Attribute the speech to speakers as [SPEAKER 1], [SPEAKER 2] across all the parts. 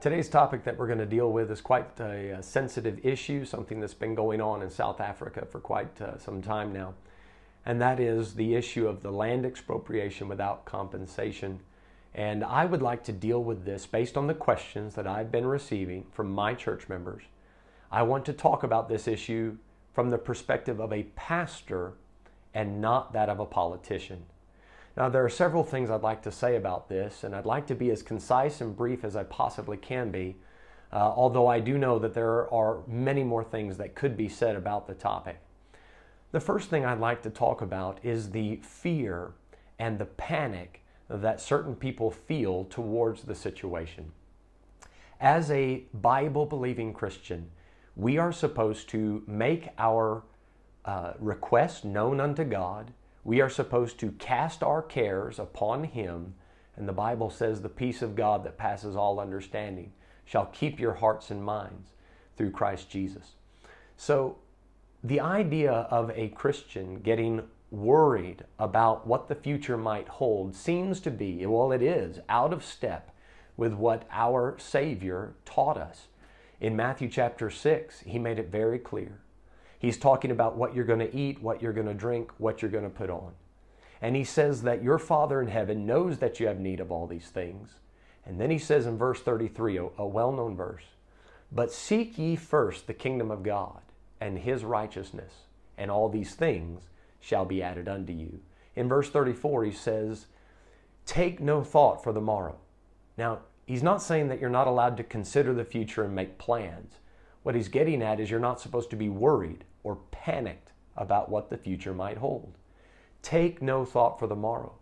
[SPEAKER 1] Today's topic that we're going to deal with is quite a, a sensitive issue, something that's been going on in South Africa for quite uh, some time now, and that is the issue of the land expropriation without compensation. And I would like to deal with this based on the questions that I've been receiving from my church members. I want to talk about this issue from the perspective of a pastor and not that of a politician. Now, there are several things I'd like to say about this, and I'd like to be as concise and brief as I possibly can be, uh, although I do know that there are many more things that could be said about the topic. The first thing I'd like to talk about is the fear and the panic that certain people feel towards the situation. As a Bible believing Christian, we are supposed to make our uh, request known unto God we are supposed to cast our cares upon Him, and the Bible says, The peace of God that passes all understanding shall keep your hearts and minds through Christ Jesus. So, the idea of a Christian getting worried about what the future might hold seems to be, well, it is, out of step with what our Savior taught us. In Matthew chapter 6, He made it very clear He's talking about what you're going to eat, what you're going to drink, what you're going to put on. And he says that your Father in heaven knows that you have need of all these things. And then he says in verse 33, a, well known verse, But seek ye first the kingdom of God and his righteousness, and all these things shall be added unto you. In verse 34, he says, Take no thought for the morrow. Now, he's not saying that you're not allowed to consider the future and make plans. What he's getting at is you're not supposed to be worried or panicked about what the future might hold. Take no thought for the morrow,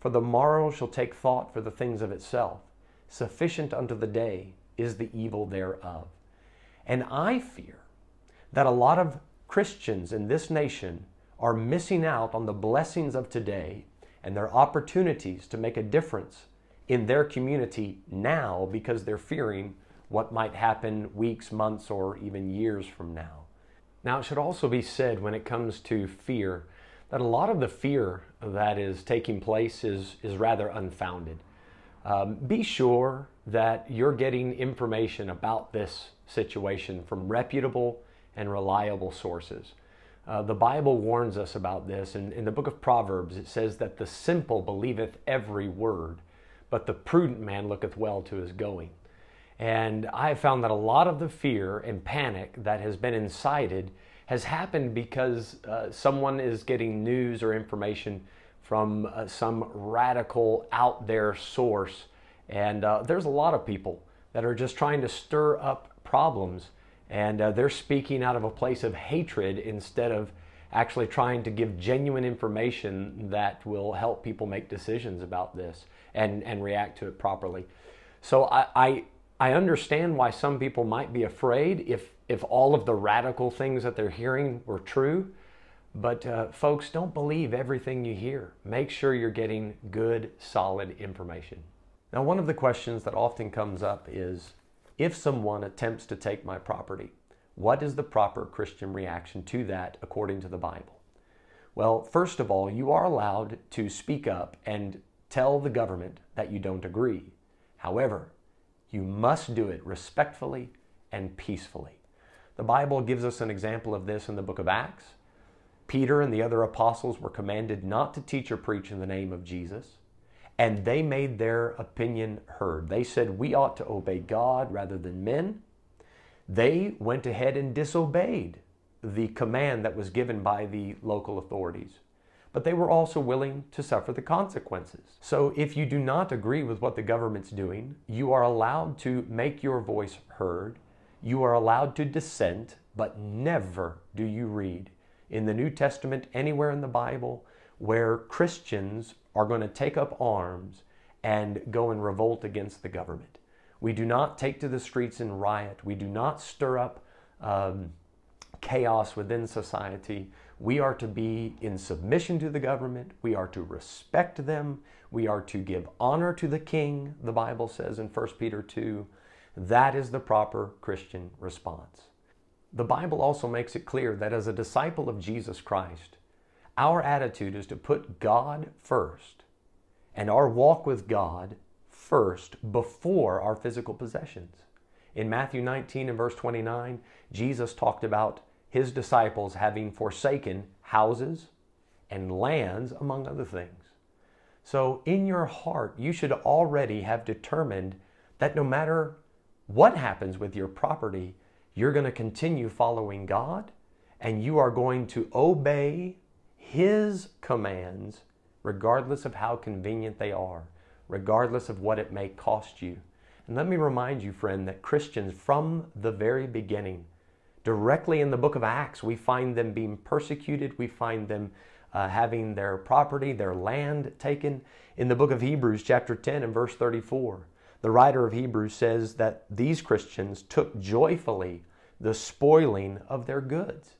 [SPEAKER 1] for the morrow shall take thought for the things of itself. Sufficient unto the day is the evil thereof. And I fear that a lot of Christians in this nation are missing out on the blessings of today and their opportunities to make a difference in their community now because they're fearing what might happen weeks, months, or even years from now. Now, it should also be said when it comes to fear that a lot of the fear that is taking place is, is rather unfounded. Um, be sure that you're getting information about this situation from reputable and reliable sources. Uh, the Bible warns us about this. In, in the book of Proverbs, it says that the simple believeth every word, but the prudent man looketh well to his going. And I have found that a lot of the fear and panic that has been incited has happened because uh, someone is getting news or information from uh, some radical out there source. And uh, there's a lot of people that are just trying to stir up problems and uh, they're speaking out of a place of hatred instead of actually trying to give genuine information that will help people make decisions about this and, and react to it properly. So I, I I understand why some people might be afraid if, if all of the radical things that they're hearing were true. But uh, folks, don't believe everything you hear. Make sure you're getting good, solid information. Now, one of the questions that often comes up is if someone attempts to take my property, what is the proper Christian reaction to that according to the Bible? Well, first of all, you are allowed to speak up and tell the government that you don't agree. However, you must do it respectfully and peacefully. The Bible gives us an example of this in the book of Acts. Peter and the other apostles were commanded not to teach or preach in the name of Jesus, and they made their opinion heard. They said, We ought to obey God rather than men. They went ahead and disobeyed the command that was given by the local authorities but they were also willing to suffer the consequences. So if you do not agree with what the government's doing, you are allowed to make your voice heard. You are allowed to dissent, but never do you read in the New Testament, anywhere in the Bible, where Christians are going to take up arms and go and revolt against the government. We do not take to the streets and riot. We do not stir up um, chaos within society. We are to be in submission to the government. We are to respect them. We are to give honor to the king, the Bible says in 1 Peter 2. That is the proper Christian response. The Bible also makes it clear that as a disciple of Jesus Christ, our attitude is to put God first and our walk with God first before our physical possessions. In Matthew 19 and verse 29, Jesus talked about his disciples having forsaken houses and lands, among other things. So, in your heart, you should already have determined that no matter what happens with your property, you're going to continue following God and you are going to obey His commands regardless of how convenient they are, regardless of what it may cost you. And let me remind you, friend, that Christians from the very beginning, directly in the book of Acts, we find them being persecuted, we find them uh, having their property, their land taken. In the book of Hebrews, chapter 10 and verse 34, the writer of Hebrews says that these Christians took joyfully the spoiling of their goods.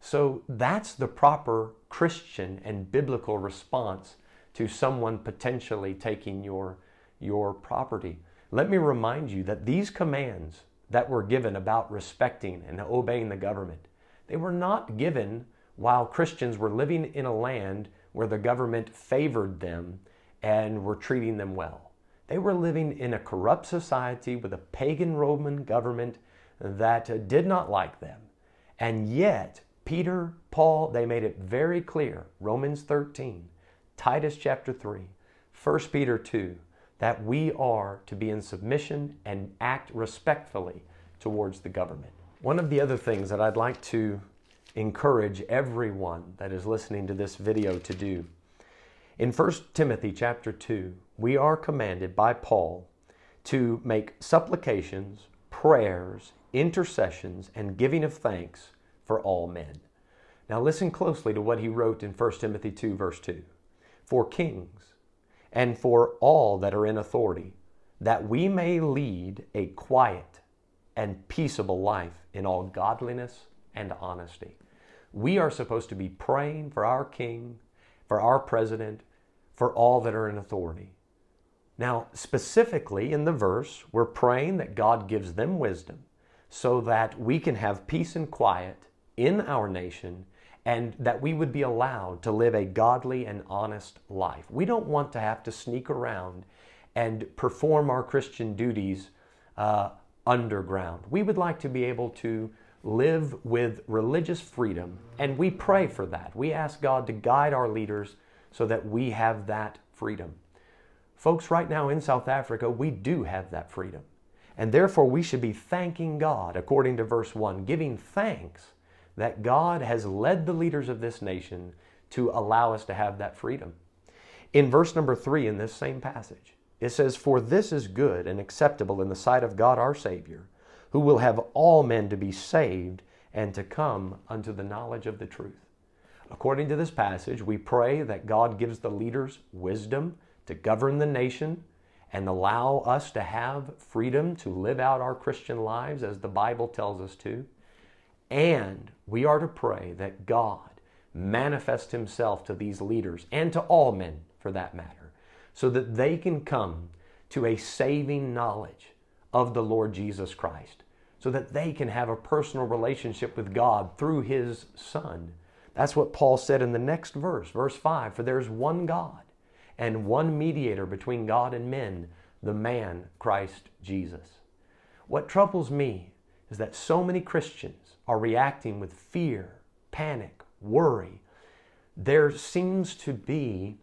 [SPEAKER 1] So that's the proper Christian and biblical response to someone potentially taking your, your property. Let me remind you that these commands that were given about respecting and obeying the government, they were not given while Christians were living in a land where the government favored them and were treating them well. They were living in a corrupt society with a pagan Roman government that did not like them. And yet, Peter, Paul, they made it very clear Romans 13, Titus chapter 3, 1 Peter 2, that we are to be in submission and act respectfully towards the government. One of the other things that I'd like to encourage everyone that is listening to this video to do. In 1 Timothy chapter 2, we are commanded by Paul to make supplications, prayers, intercessions, and giving of thanks for all men. Now listen closely to what he wrote in 1 Timothy 2, verse 2. For kings and for all that are in authority, that we may lead a quiet and peaceable life in all godliness and honesty. We are supposed to be praying for our king, for our president, for all that are in authority. Now, specifically in the verse, we're praying that God gives them wisdom so that we can have peace and quiet in our nation and that we would be allowed to live a godly and honest life. We don't want to have to sneak around and perform our Christian duties uh, underground. We would like to be able to live with religious freedom, and we pray for that. We ask God to guide our leaders so that we have that freedom. Folks, right now in South Africa, we do have that freedom. And therefore, we should be thanking God, according to verse 1, giving thanks that God has led the leaders of this nation to allow us to have that freedom. In verse number 3 in this same passage, it says, For this is good and acceptable in the sight of God our Savior who will have all men to be saved and to come unto the knowledge of the truth. According to this passage, we pray that God gives the leaders wisdom to govern the nation and allow us to have freedom to live out our Christian lives as the Bible tells us to. And we are to pray that God manifest Himself to these leaders and to all men for that matter, so that they can come to a saving knowledge of the Lord Jesus Christ so that they can have a personal relationship with God through His Son. That's what Paul said in the next verse, verse 5 For there's one God and one mediator between God and men, the man Christ Jesus. What troubles me is that so many Christians are reacting with fear, panic, worry. There seems to be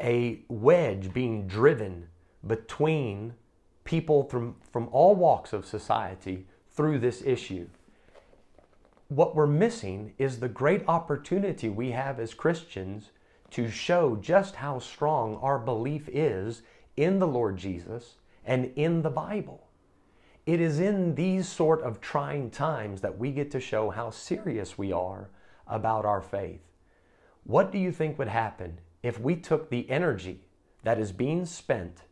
[SPEAKER 1] a wedge being driven between people from, from all walks of society through this issue. What we're missing is the great opportunity we have as Christians to show just how strong our belief is in the Lord Jesus and in the Bible. It is in these sort of trying times that we get to show how serious we are about our faith. What do you think would happen if we took the energy that is being spent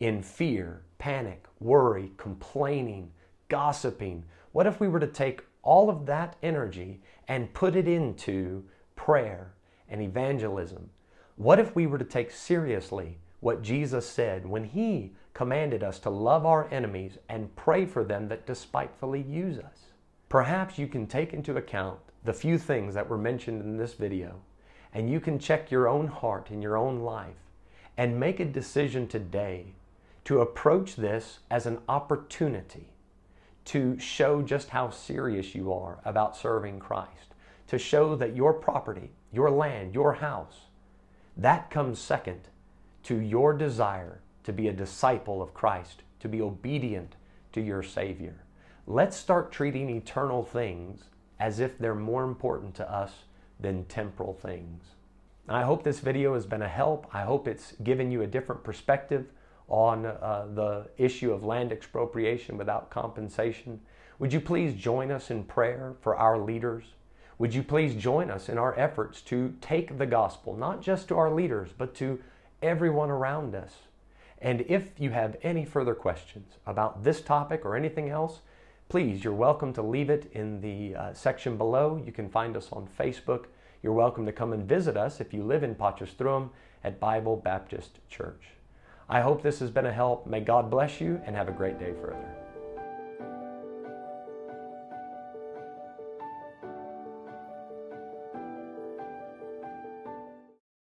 [SPEAKER 1] in fear, panic, worry, complaining, gossiping? What if we were to take all of that energy and put it into prayer and evangelism? What if we were to take seriously what Jesus said when He commanded us to love our enemies and pray for them that despitefully use us? Perhaps you can take into account the few things that were mentioned in this video and you can check your own heart and your own life and make a decision today to approach this as an opportunity to show just how serious you are about serving Christ, to show that your property, your land, your house, that comes second to your desire to be a disciple of Christ, to be obedient to your Savior. Let's start treating eternal things as if they're more important to us than temporal things. I hope this video has been a help. I hope it's given you a different perspective on uh, the issue of land expropriation without compensation. Would you please join us in prayer for our leaders? Would you please join us in our efforts to take the gospel, not just to our leaders, but to everyone around us? And if you have any further questions about this topic or anything else, please, you're welcome to leave it in the uh, section below. You can find us on Facebook. You're welcome to come and visit us if you live in Potchefstroom at Bible Baptist Church. I hope this has been a help. May God bless you and have a great day further.